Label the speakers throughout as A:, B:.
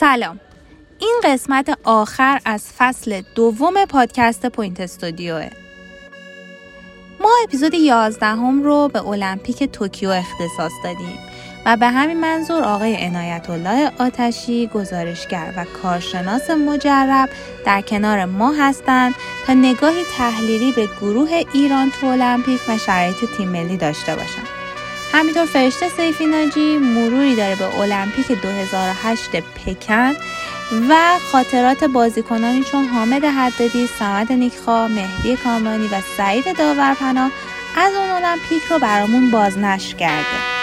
A: سلام این قسمت آخر از فصل دوم پادکست پوینت استودیوه ما اپیزود 11 هم رو به المپیک توکیو اختصاص دادیم و به همین منظور آقای عنایت الله آتشی گزارشگر و کارشناس مجرب در کنار ما هستند تا نگاهی تحلیلی به گروه ایران تو المپیک و شرایط تیم ملی داشته باشند. همینطور فرشته سیفی ناجی مروری داره به المپیک 2008 پکن و خاطرات بازیکنانی چون حامد حدادی، سمت نیکخوا، مهدی کامرانی و سعید داورپناه از اون المپیک رو برامون بازنشر کرده.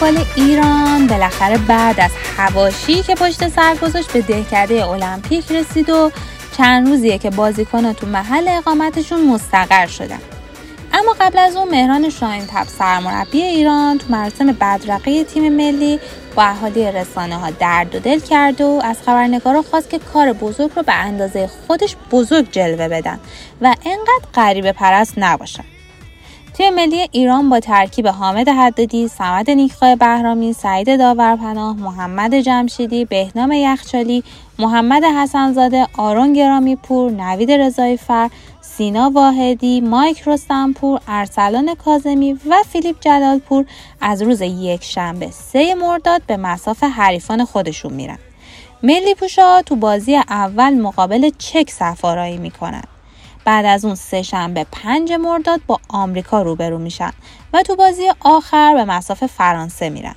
A: بسکتبال ایران. بالاخره بعد از هواشی که پشت سر گذاشت به دهکده المپیک رسید و چند روزیه که بازیکنان تو محل اقامتشون مستقر شدن. اما قبل از اون مهران شاین تب سرمربی ایران تو مراسم بدرقه تیم ملی با اهالی رسانه ها درد و دل کرد و از خبرنگارا خواست که کار بزرگ رو به اندازه خودش بزرگ جلوه بدن و انقدر غریبه پرست نباشن. تیم ملی ایران با ترکیب حامد حدادی، سمد نیکخواه بهرامی، سعید داورپناه، محمد جمشیدی، بهنام یخچالی، محمد حسنزاده، آرون گرامی پور، نوید رضایی فر، سینا واحدی، مایک رستمپور، ارسلان کازمی و فیلیپ جلالپور از روز یک شنبه سه مرداد به مساف حریفان خودشون میرن. ملی پوشا تو بازی اول مقابل چک سفارایی می‌کنن. بعد از اون سه شنبه پنج مرداد با آمریکا روبرو میشن و تو بازی آخر به مصاف فرانسه میرن.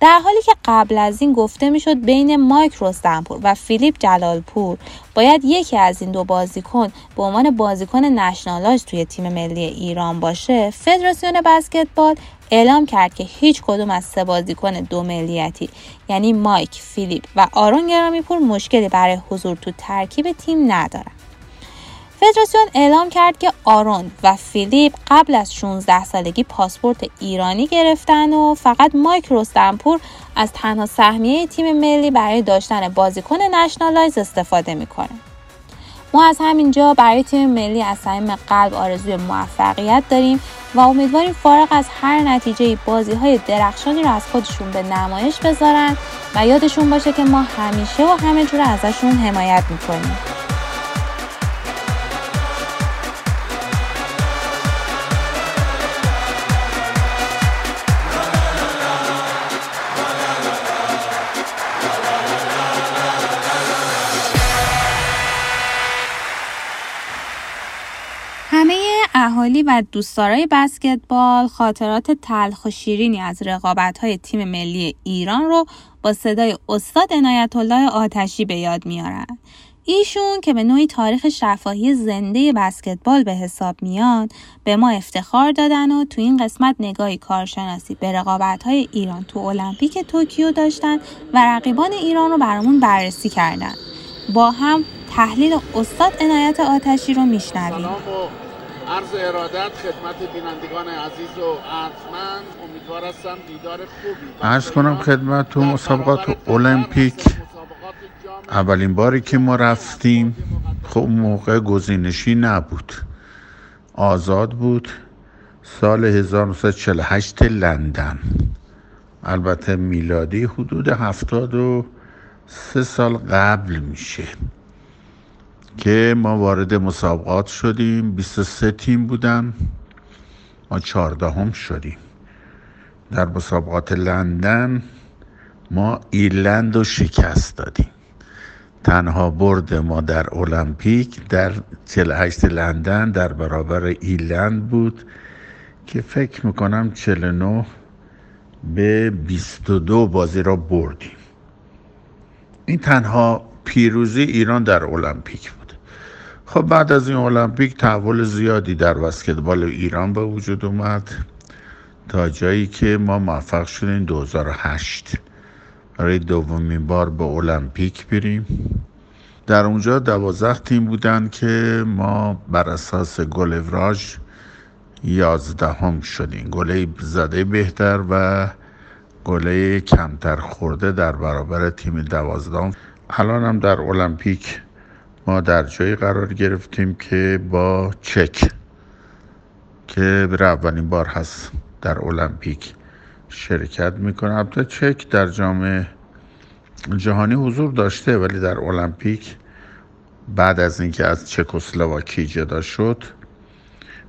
A: در حالی که قبل از این گفته می‌شد بین مایک رستم‌پور و فیلیپ جلالپور باید یکی از این دو بازیکن به عنوان بازیکن nationalize توی تیم ملی ایران باشه فدراسیون بسکتبال اعلام کرد که هیچ کدوم از سه بازیکن دو ملیتی یعنی مایک، فیلیپ و آرون گرامیپور مشکلی برای حضور تو ترکیب تیم ندارن. فدراسیون اعلام کرد که آرون و فیلیپ قبل از 16 سالگی پاسپورت ایرانی گرفتن و فقط مایک رستنپور از تنها سهمیه تیم ملی برای داشتن بازیکن نشنالایز استفاده می‌کنه. ما از همینجا برای تیم ملی از صمیم قلب آرزوی موفقیت داریم و امیدواریم فارغ از هر نتیجه بازی های درخشانی رو از خودشون به نمایش بذارن و یادشون باشه که ما همیشه و همه جور ازشون حمایت می‌کنیم. اهالی و دوستدارای بسکتبال خاطرات تلخ و شیرینی از رقابت‌های تیم ملی ایران رو با صدای استاد عنایت الله آتشی به یاد میارن. ایشون که به نوعی تاریخ شفاهی زنده بسکتبال به حساب میاد به ما افتخار دادن و تو این قسمت نگاهی کارشناسی به رقابت‌های ایران تو المپیک توکیو داشتن و رقیبان ایران رو برامون بررسی کردن. با هم تحلیل استاد عنایت آتشی رو میشنویم.
B: عرض ارادت خدمت بینندگان عزیز و ارجمند امیدوار هستم دیدار خوبی
C: عرض کنم خدمت تو مسابقات المپیک. اولین باری که ما رفتیم خب موقع گزینشی نبود. آزاد بود. سال 1948 لندن. البته میلادی حدود هفتاد و سه سال قبل میشه. که ما وارد مسابقات شدیم. 23 تیم بودن ما چهاردهم شدیم. در مسابقات لندن ما ایرلند رو شکست دادیم. تنها برد ما در المپیک در 48 لندن در برابر ایرلند بود که فکر می‌کنم 49 به 22 بازی را بردیم. این تنها پیروزی ایران در المپیک خب بعد از این المپیک تحول زیادی در بسکتبال ایران به وجود اومد تا جایی که ما موفق شدیم 2008 برای دومین بار به المپیک بریم. در اونجا دوازده تیم بودن که ما بر اساس گلوراژ یازدهم شدیم. گله زده بهتر و گله کمتر خورده در برابر تیم دوازدهم. الان هم در المپیک ما در جایی قرار گرفتیم که با چک که برای اولین بار هست در المپیک شرکت می‌کنه. البته چک در جام جهانی حضور داشته ولی در المپیک بعد از اینکه از چکسلواکی جدا شد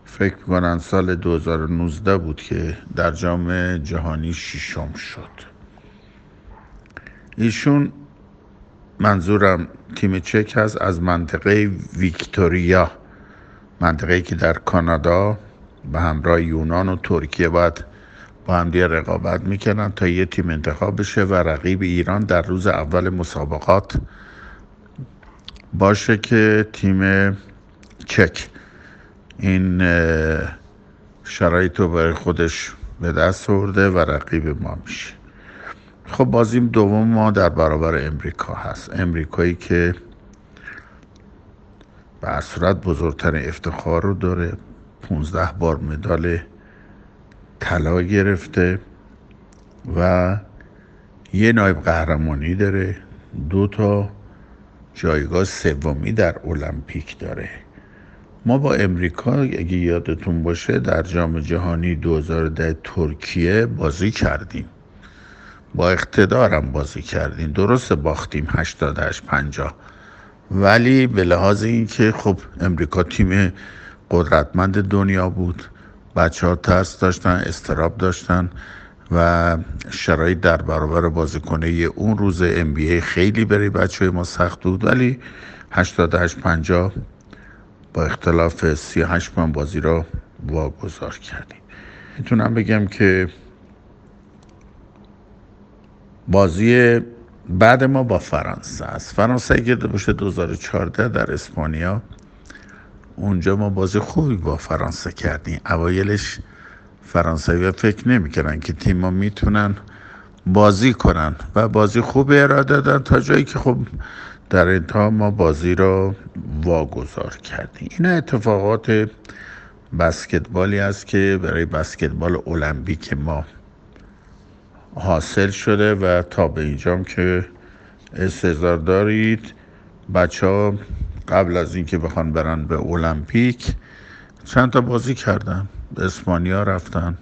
C: فکر می‌کنن سال 2019 بود که در جام جهانی ششم شد. ایشون منظورم تیم چک هست از منطقه ویکتوریا. منطقه که در کانادا به همراه یونان و ترکیه باید با هم دیگه رقابت می‌کنن تا یه تیم انتخاب بشه و رقیب ایران در روز اول مسابقات باشه که تیم چک. این شرایط رو برای خودش به دست آورده و رقیب ما میشه. خب بازیم دوم ما در برابر امریکا هست. امریکایی که به صورت بزرگترین افتخار رو داره. 15 بار مدال طلا گرفته و یه نایب قهرمانی داره. دو تا جایگاه سومی در المپیک داره. ما با امریکا اگه یادتون باشه در جام جهانی 2010 ترکیه بازی کردیم. با اقتدارم بازی کردیم درست باختیم 88 50 ولی به لحاظ اینکه خب امریکا تیم قدرتمند دنیا بود. بچه ها ترس داشتن استراب داشتن و شرایط در برابر بازیکنه اون روز ام بی خیلی برای بچه ما سخت بود. ولی 88 50 با اختلاف 38 من بازی را واگذار کردیم. می‌تونم بگم که بازی بعد ما با فرانسه است. فرانسه اگه باشه 2014 در اسپانیا اونجا ما بازی خوبی با فرانسه کردیم. اوایلش فرانسوی فکر نمی‌کردن که تیم ما می‌تونن بازی کنن و بازی خوب ارائه دادن تا جایی که خب در انتها ما بازی را واگذار کردیم. این اتفاقات بسکتبالی است که برای بسکتبال المپیک ما حاصل شده و تا به اینجام که استعدار دارید بچه ها قبل از اینکه بخوان برن به المپیک چند تا بازی کردن. به اسپانیا رفتن.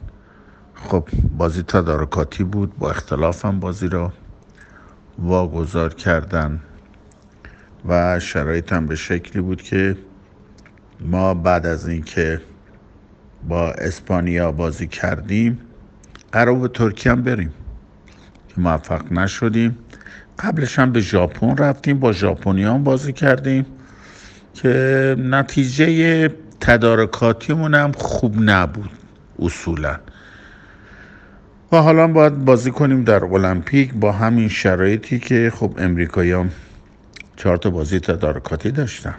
C: خب بازی تدارکاتی بود با اختلاف هم بازی را واگذار کردن. و شرایط هم به شکلی بود که ما بعد از اینکه با اسپانیا بازی کردیم قرار به ترکیه هم بریم. موفق نشدیم. قبلش هم به ژاپن رفتیم با ژاپنیان بازی کردیم که نتیجه تدارکاتیمون هم خوب نبود اصولا. و حالا باید بازی کنیم در المپیک با همین شرایطی که خب امریکایی چهار تا بازی تدارکاتی داشتن.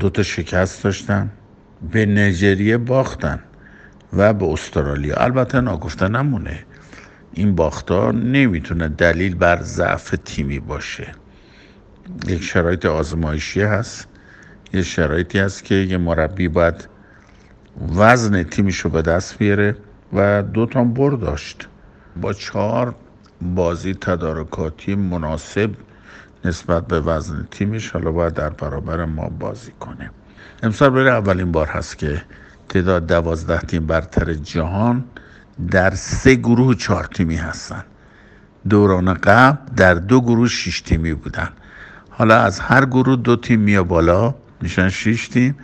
C: دو تا شکست داشتن به نجریه باختن و به استرالیا. البته ناگفته نمونه این باختار نمی‌تونه دلیل بر ضعف تیمی باشه. یک شرایط آزمایشی هست. یه شرایطی هست که یه مربی باید وزن تیمش رو به دست بیاره و دو تا بر داشت. با چهار بازی تدارکاتی مناسب نسبت به وزن تیمش حالا باید در برابر ما بازی کنه. امسال برای اولین بار هست که تعداد دوازده تیم برتر جهان در سه گروه چهار تیمی هستن. دوران قبل در دو گروه شش تیمی بودن. حالا از هر گروه دو تیم میا بالا. میشن شیش تیم.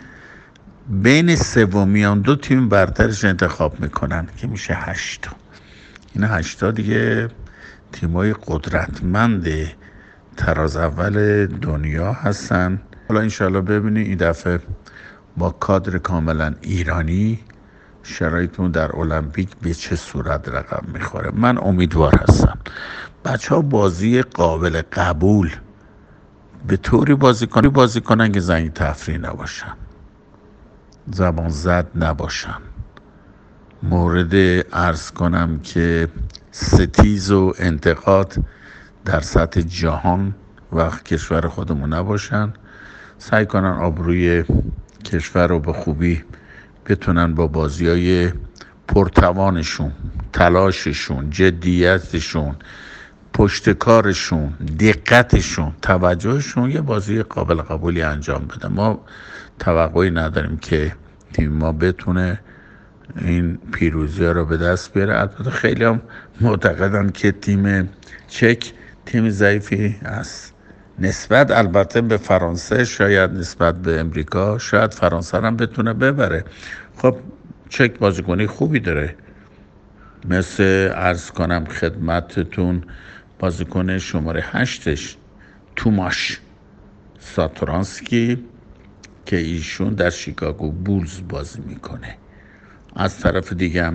C: بین سومیان دو تیم برترش انتخاب می‌کنن که میشه هشتا این هشتا دیگه تیمای قدرتمند تراز اول دنیا هستن. حالا انشالله ببینید این دفعه با کادر کاملا ایرانی شرایطمون در المپیک به چه صورت رقم می‌خوره؟ من امیدوار هستم. بچه ها بازی قابل قبول به طوری بازی کنن بازی کنن که زنگ تفریح نباشن. زبان زد نباشن. مورد ارز کنم که ستیز و انتقاد در سطح جهان و کشور خودمون نباشن. سعی کنن آبروی کشور رو به خوبی بتونن با بازی های پرتوانشون تلاششون جدیتشون پشتکارشون دقتشون توجهشون یه بازی قابل قبولی انجام بده. ما توقعی نداریم که تیم ما بتونه این پیروزی ها رو به دست بیاره. البته خیلی هم معتقدن که تیم چک تیم ضعیفی است نسبت البته به فرانسه شاید نسبت به امریکا شاید فرانسه هم بتونه ببره. خب چک بازیکنی خوبی داره. مثل ارز کنم خدمتتون بازیکن شماره هشتش توماش ساترانسکی که ایشون در شیکاگو بولز بازی می‌کنه. از طرف دیگه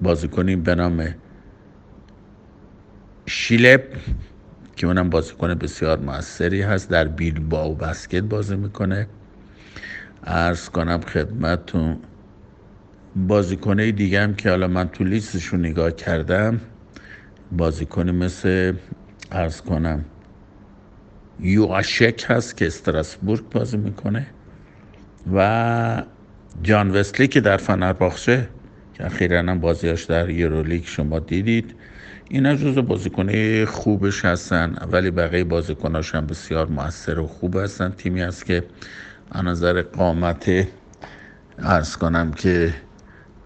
C: بازیکنی به نام شیلپ که اونم بازیکن بسیار موثری هست در بیلباو بسکت بازی می‌کنه. ارز کنم خدمتتون بازیکنه دیگه هم که حالا من تو لیستشون نگاه کردم بازیکن مثل ارز کنم یواشک هست که استراسبورگ بازی می‌کنه و جان وسلی که در فنرباخچه که اخیرا هم بازیاش در یورولیگ شما دیدید. اینا جز بازیکنه خوبش هستن ولی بقیه بازیکناش هم بسیار موثر و خوب هستن. تیمی هست که از نظر قامت ارز کنم که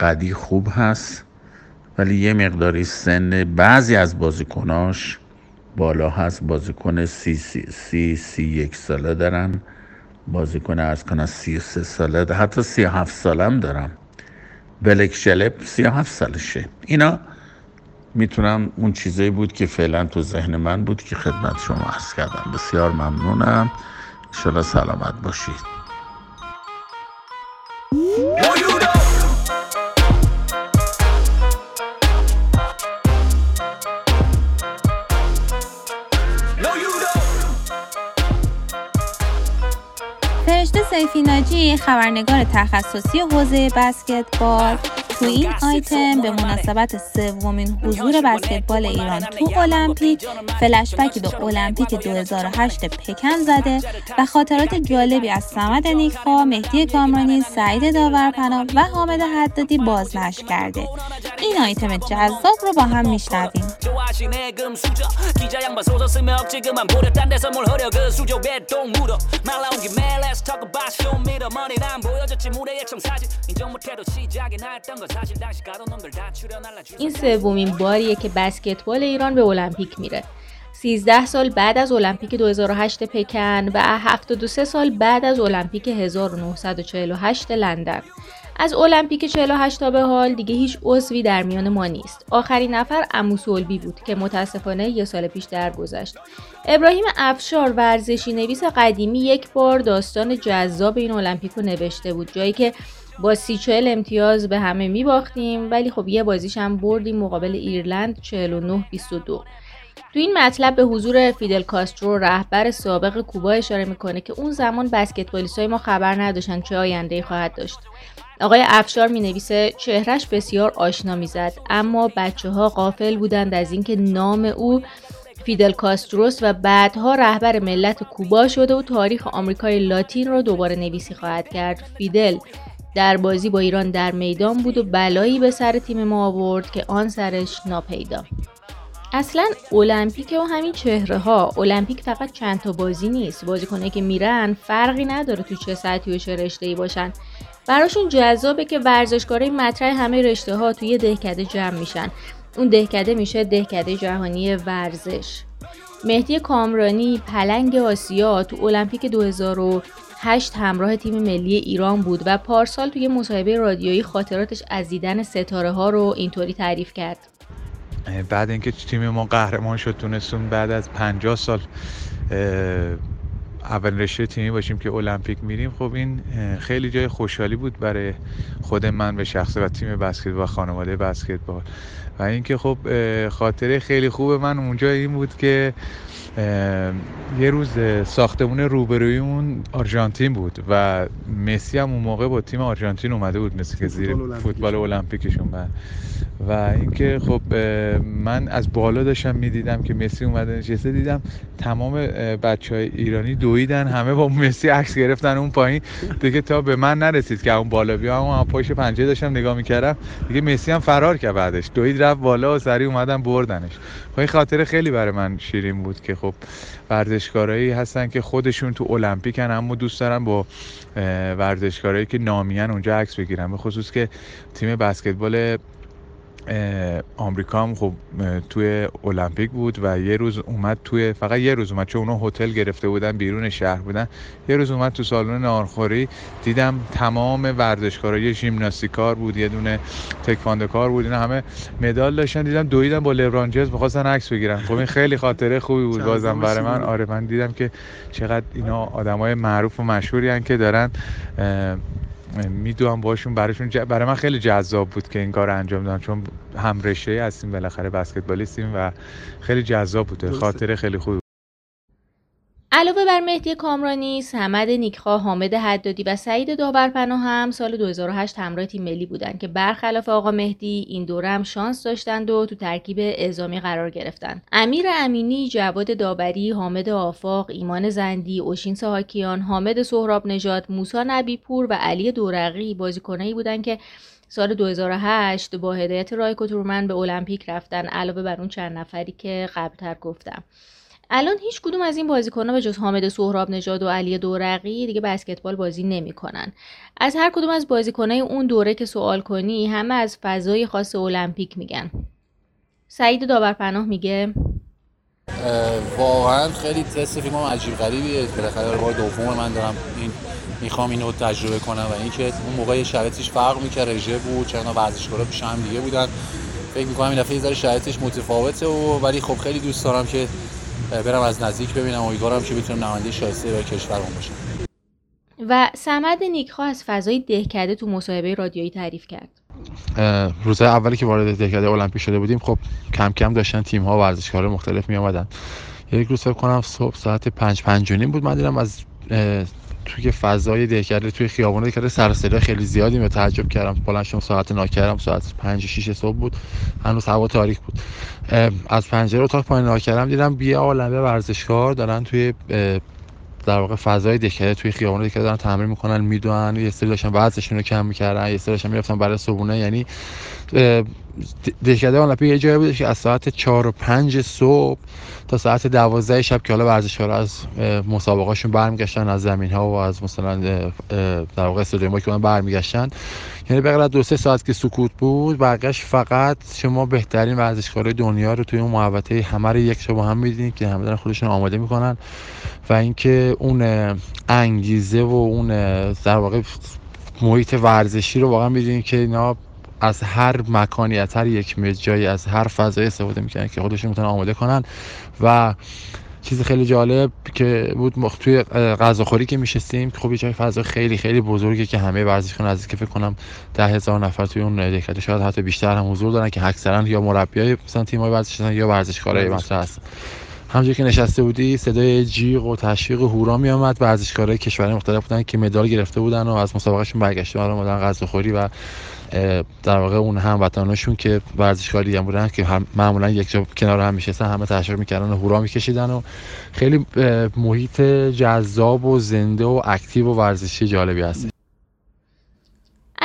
C: قدی خوب هست ولی یه مقداری سن بعضی از بازیکناش بالا هست. بازیکن سی, سی, سی, سی یک ساله دارن. بازیکن از کنه سی سه ساله حتی سی هفت ساله هم دارم بلک شلپ سی هفت سالشه. اینا می‌تونم اون چیزایی بود که فعلا تو ذهن من بود که خدمت شما عرض کردم. بسیار ممنونم. انشالله سلامت باشید.
A: فرشته سیفی ناجی خبرنگار تخصصی حوزه بسکتبال. تو این آیتم به مناسبت سومین حضور بسکتبال ایران تو المپیک فلشبکی به المپیک 2008 پکن زده و خاطرات جالبی از سمد نیکخوا، مهدی کامرانی، سعید داورپنا و حامد حدادی بازنشر کرده. این آیتم جذاب رو با هم میشنویم.
D: این سومین باریه که بسکتبال ایران به المپیک میره 13 سال بعد از المپیک 2008 پکن و 73 سال بعد از المپیک 1948 لندن از المپیک 48 تا به حال دیگه هیچ عضوی در میان ما نیست. آخرین نفر اموسولبی بود که متاسفانه یه سال پیش درگذشت. ابراهیم افشار ورزشی نویس قدیمی یک بار داستان جذاب این المپیک رو نوشته بود جایی که با سی چهل امتیاز به همه می باختیم ولی خب یه بازیش هم بردیم مقابل ایرلند 49 22 تو این مطلب به حضور فیدل کاسترو رهبر سابق کوبا اشاره می‌کنه که اون زمان بسکتبالیست های ما خبر نداشتن چه آینده‌ای خواهد داشت. آقای افشار می نویسه چهرش بسیار آشنا می‌زد اما بچه ها غافل بودند از اینکه نام او فیدل کاستروست و بعدها رهبر ملت کوبا شده و تاریخ آمریکای لاتین رو دوباره نویسی خواهد کرد. فیدل در بازی با ایران در میدان بود و بلایی به سر تیم ما آورد که آن سرش ناپیدا. اصلا المپیک و همین چهره ها المپیک فقط چند تا بازی نیست. بازیکنه که میرن فرقی نداره تو چه سطحی و چه رشته ای باشن. براشون جذابه که ورزشکارای مطرح همه رشته ها توی دهکده جمع میشن. اون دهکده میشه دهکده جهانی ورزش. مهدی کامرانی پلنگ آسیا تو المپیک 2008 همراه تیم ملی ایران بود و پارسال توی مصاحبه رادیویی خاطراتش از دیدن ستاره ها رو اینطوری تعریف کرد.
E: بعد اینکه تیم ما قهرمان شد تونستون بعد از 50 سال اول رشته تیمی باشیم که المپیک میریم. خب این خیلی جای خوشحالی بود برای خود من به شخصه و تیم بسکتبال و خانواده بسکتبال. و اینکه خب خاطره خیلی خوب من اونجا این بود که یه روز ساختمون روبرویمون آرژانتین بود و مسی هم اون موقع با تیم آرژانتین اومده بود مثل که زیر فوتبال المپیکشون بعد و اینکه خب من از بالا داشتم می‌دیدم که مسی اومده نشسته دیدم تمام بچه های ایرانی دویدن همه با مسی عکس گرفتن اون پایین. دیگه تا به من نرسید که اون بالا بیام اون پایش پنجه داشتم نگاه می‌کردم. دیگه مسی هم فرار کرد بعدش. دوید رفت بالا و سریع اومدن بردنش. خب این خاطر خیلی برای من شیرین بود که خب ورزشکارایی هستن که خودشون تو المپیکن اما دوست دارن با ورزشکارایی که نامیان اونجا عکس بگیرن به خصوص که تیم بسکتبال آمریکا هم خب توی المپیک بود و یه روز اومد توی فقط یه روز اومد چون اونا هتل گرفته بودن بیرون شهر بودن. یه روز اومد تو سالن نارخوری دیدم تمام ورزشکارا یه ژیمناستیکار بود یه دونه کار بود اینا همه مدال داشتن. دیدم دویدن با لبران جیمز می‌خواستن عکس بگیرن. خب این خیلی خاطره خوبی بود بازم برای من. آره من دیدم که چقدر اینا آدمای معروف و مشهوری که دارن می‌دونم باشون براشون برای من خیلی جذاب بود که این کار انجام دادم چون هم رشته هستیم بالاخره بسکتبالیستیم و خیلی جذاب بوده خاطره خیلی خوب
D: علاوه بر مهدی کامرانی، سمد نیکخواه، حامد حدادی و سعید داورپناه هم سال 2008 همراه تیم ملی بودند که برخلاف آقا مهدی این دوره هم شانس داشتند و تو ترکیب اعزامی قرار گرفتند. امیر امینی، جواد داوری، حامد آفاق، ایمان زندی، اوشین ساهاکیان، حامد سهراب نژاد، موسی نبیپور و علی دورقی بازیکنایی بودند که سال 2008 با هدایت رایکو تورمن به المپیک رفتن علاوه بر اون چند نفری که قبلتر گفتم. الان هیچ کدوم از این بازیکن‌ها به جز حامد سهراب نژاد و علی دورقی دیگه بسکتبال بازی نمی‌کنن. از هر کدوم از بازیکنای اون دوره که سوال کنی همه از فضای خاص المپیک میگن. سعید داورپناه میگه
F: واقعا خیلی تست فیلم عجیب غریبیه بالاخره بار دوم من دارم این می‌خوام اینو تجربه کنم و اینکه اون موقع شرایطش فرق می‌کرد رژه بود چرا ورزشکارا پیش هم دیگه بودن فکر می‌کنم این دفعه ذره شرایطش متفاوته و ولی خب خیلی دوست دارم که برم از نزدیک ببینم امیدوارم که بتونم نماینده شایسته برای کشورمون باشم.
D: و سمد نیکخوا از فضای دهکده تو مصاحبه رادیویی تعریف کرد.
G: روز اولی که وارد دهکده المپیک شده بودیم خب کم کم داشتن تیم ها ورزشکارا مختلف می آمدن یک روز فکر کنم صبح ساعت 5 5 بود. من دیدم از توی فضای دهکده توی خیابون دهکده سر صدا خیلی زیادی می تعجب کردم. بلند شدم ساعت ناکرم ساعت 5 6 صبح بود. هنوز هوا تاریک بود. از پنجره اتاق پایین ناکرم دیدم بیا عالمه ورزشکار دارن توی در واقع فضای دهکده توی خیابون دهکده دارن تمرین می‌کنن می‌دونن. یه سری داشتن وزنشون رو کم می‌کردن یه سری داشتن می‌رفتن برای صبونه یعنی دهکده المپیک یه جایی بود که از ساعت 4 و 5 صبح تا ساعت 12 شب که حالا ورزشکارا از مسابقهاشون برمیگشتن از زمین ها و از مثلا در واقع استادیوم که برمیگشتن. یعنی بغیر دو سه ساعت که سکوت بود بقیش فقط شما بهترین ورزشکارای دنیا رو توی اون محوطه همه رو یک شب هم میدینید که همه دارن خودشون آماده می‌کنن و اینکه اون انگیزه و اون در واقع محیط ورزشی رو واقعا می‌دونید که اینا از هر مکانی از هر یک جایی از هر فضایی استفاده می‌کنن که خودشون می‌تونن آماده کنن. و چیز خیلی جالب که بود مخ... توی غذاخوری که میشستیم خب یه جای فضا خیلی خیلی بزرگه که همه ورزشکاران از که فکر کنم ده هزار نفر توی اون دهکده شاید حتی بیشتر هم حضور دارن که اکثرا یا مربیای مثلا تیم‌های ورزشی یا ورزشکارای مطرح هستن. همونجوری که نشسته بودی صدای جیغ و تشویق و هورا می آمد ورزشکارای کشورهای مختلف بودن که مدال گرفته بودن و از مسابقهشون برگشته اومدن غذاخوری و در واقع اون هموطناشون که ورزشکاری هم بودن که هم معمولا یک جا کنار هم میشستن همه تشویق می‌کردن و هورا میکشیدن و خیلی محیط جذاب و زنده و اکتیو و ورزشی جالبی هست.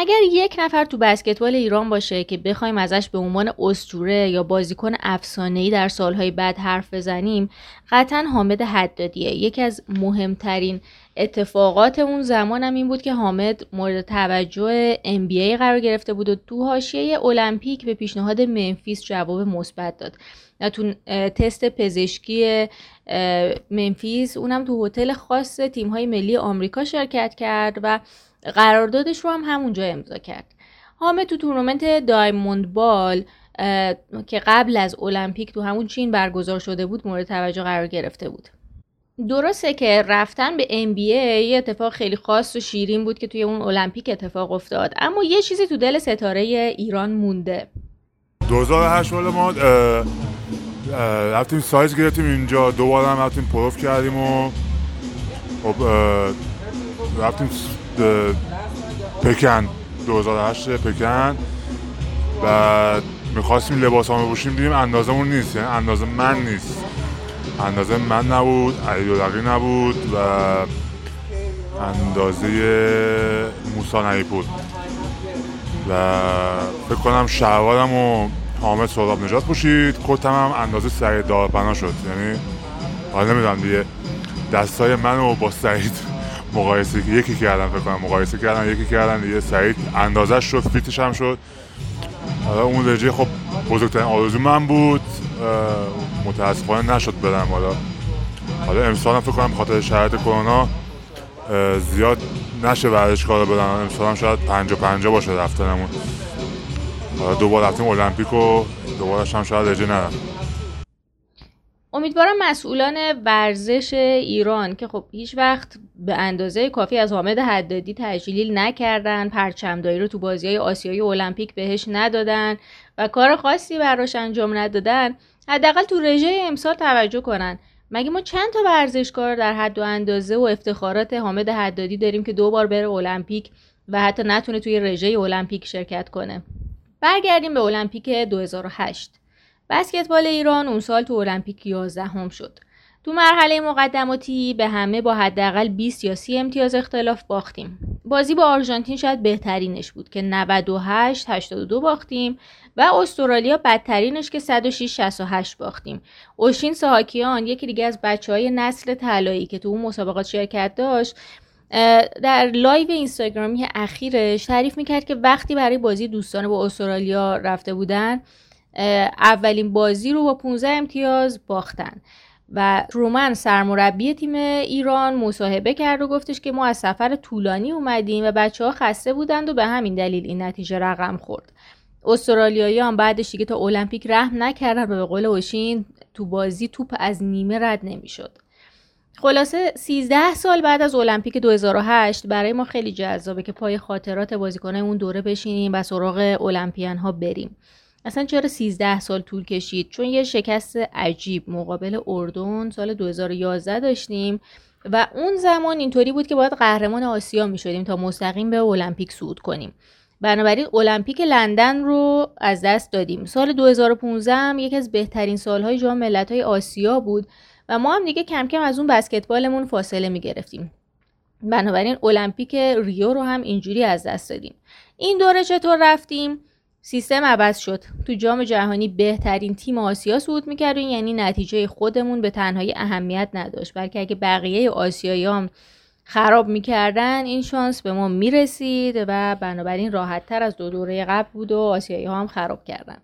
D: اگر یک نفر تو بسکتبال ایران باشه که بخوایم ازش به عنوان استوره یا بازیکن افسانه‌ای در سالهای بعد حرف بزنیم قطعا حامد حدادیه. یکی از مهمترین اتفاقات اون زمان هم این بود که حامد مورد توجه NBA قرار گرفته بود و تو حاشیه المپیک به پیشنهاد منفیس جواب مثبت داد. و تو تست پزشکی منفیس اونم تو هتل خاص تیم‌های ملی آمریکا شرکت کرد و قراردادش رو هم همونجا امضا کرد. حامد تو تورنمنت دایموند بال که قبل از المپیک تو همون چین برگزار شده بود مورد توجه قرار گرفته بود. درسته که رفتن به NBA یه اتفاق خیلی خاص و شیرین بود که توی اون المپیک اتفاق افتاد. اما یه چیزی تو دل ستاره ایران مونده.
H: 2008 ما رفتیم سایز گرفتیم اینجا دوباره هم رفتیم پروف کردیم و خب رفتیم پکن 2008 پکن. و می‌خواستیم لباس ها بپوشیم دیدیم اندازمون نیست یعنی اندازه من نیست. اندازه من نبود علی نبود و اندازه موسا نیپور و فکر کنم شهوارم و حامد نجات پوشید. کتم هم اندازه سعید دارپنا شد. یعنی حالا نمی‌دونم دیگه دستای منو با سعید مقایسه یکی کردن فکر کنم مقایسه کردن یکی کردن دیگه سعید اندازش شد فیتش هم شد. حالا اون درجه خب بزرگترین آرزو من بود. متاسفانه نشد برم حالا. حالا امسال هم فکر کنم خاطر شرایط کرونا زیاد نشه ورزشکارا بدن امسال هم شاید پنجا پنجا باشه رفتنمون. حالا دوباره رفتیم المپیک و دوباره هم شاید رجه ندم
D: امیدوارم مسئولان ورزش ایران که خب هیچ وقت به اندازه کافی از حامد حدادی تجلیل نکردن پرچمداری رو تو بازی های آسیایی المپیک بهش ندادن و کار خاصی براش انجام ندادن حداقل تو رژه امسال توجه کنن. مگه ما چند تا ورزشکار در حد و اندازه و افتخارات حامد حدادی داریم که دو بار بره المپیک و حتی نتونه توی رژه المپیک شرکت کنه؟ برگردیم به المپیک 2008 بسکتبال ایران اون سال تو المپیک 11 هم شد. تو مرحله مقدماتی به همه با حداقل 20 یا 30 امتیاز اختلاف باختیم. بازی با آرژانتین شاید بهترینش بود که 98 82 باختیم و استرالیا بدترینش که 106 68 باختیم. اوشین ساهاکیان یکی دیگه از بچه های نسل طلایی که تو اون مسابقات شرکت داشت در لایو اینستاگرامی اخیرش تعریف می‌کرد که وقتی برای بازی دوستانه با استرالیا رفته بودن اولین بازی رو با 15 امتیاز باختن و تورومن سرمربی تیم ایران مصاحبه کرد و گفتش که ما از سفر طولانی اومدیم و بچه ها خسته بودند و به همین دلیل این نتیجه رقم خورد استرالیایی هم بعدش دیگه تا المپیک رحم نکردن و به قول اوشین تو بازی توپ از نیمه رد نمی‌شد. خلاصه 13 سال بعد از المپیک 2008 برای ما خیلی جذابه که پای خاطرات بازیکنای اون دوره بشینیم و سراغ المپیان ها بریم. اصلا چرا 13 سال طول کشید؟ چون یه شکست عجیب مقابل اردن سال 2011 داشتیم و اون زمان اینطوری بود که باید قهرمان آسیا می شدیم تا مستقیم به المپیک صعود کنیم. بنابراین المپیک لندن رو از دست دادیم. سال 2015 هم یکی از بهترین سالهای جام ملت‌های آسیا بود و ما هم دیگه کم کم از اون بسکتبالمون فاصله می گرفتیم بنابراین المپیک ریو رو هم اینجوری از دست دادیم. این دوره چطور رفتیم؟ سیستم عوض شد. تو جام جهانی بهترین تیم آسیا صعود می‌کرد و یعنی نتیجه خودمون به تنهایی اهمیت نداشت. بلکه اگه بقیه آسیایی هم خراب می‌کردن این شانس به ما می‌رسید و بنابراین راحت تر از دو دوره قبل بود و آسیایی هم خراب کردن.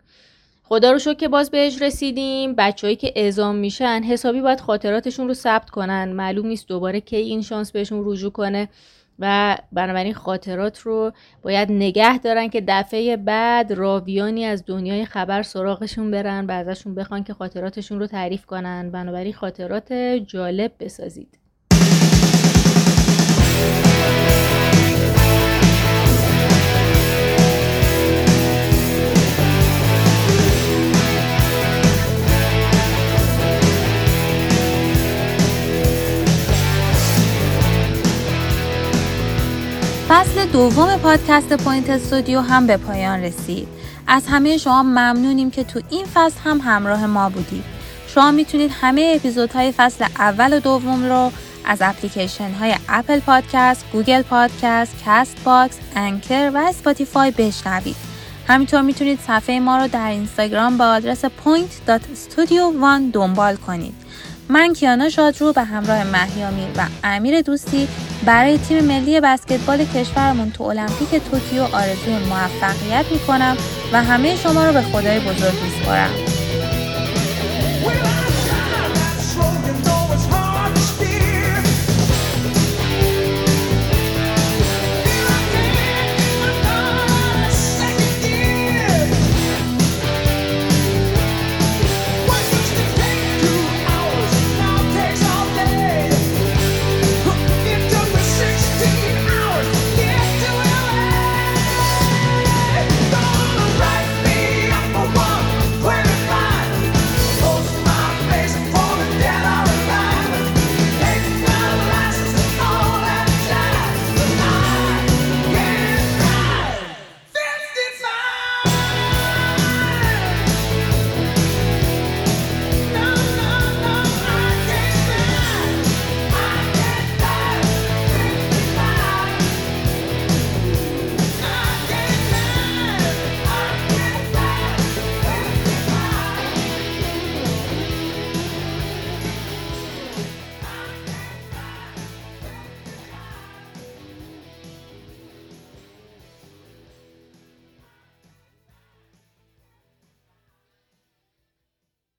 D: خدا رو شکر که باز بهش رسیدیم. بچههایی که اعزام میشن حسابی باید خاطراتشون رو ثبت کنن. معلوم نیست دوباره کی این شانس بهشون رجوع کنه. و بنابراین خاطرات رو باید نگه دارن که دفعه بعد راویانی از دنیای خبر سراغشون برن و ازشون بخوان که خاطراتشون رو تعریف کنن. بنابراین خاطرات جالب بسازید.
A: فصل دوم پادکست پوینت استودیو هم به پایان رسید. از همه شما ممنونیم که تو این فصل هم همراه ما بودید. شما می‌تونید همه اپیزودهای فصل اول و دوم رو از اپلیکیشن های اپل پادکست، گوگل پادکست، کست باکس، انکر و اسپاتیفای بشنوید. همینطور می‌تونید صفحه ما رو در اینستاگرام با آدرس point.studio1 دنبال کنید. من کیانا شادرو به همراه مهیامیر و امیر دوستی برای تیم ملی بسکتبال کشورمون تو المپیک توکیو آرزوی موفقیت می‌کنم و همه شما رو به خدای بزرگ میسپارم.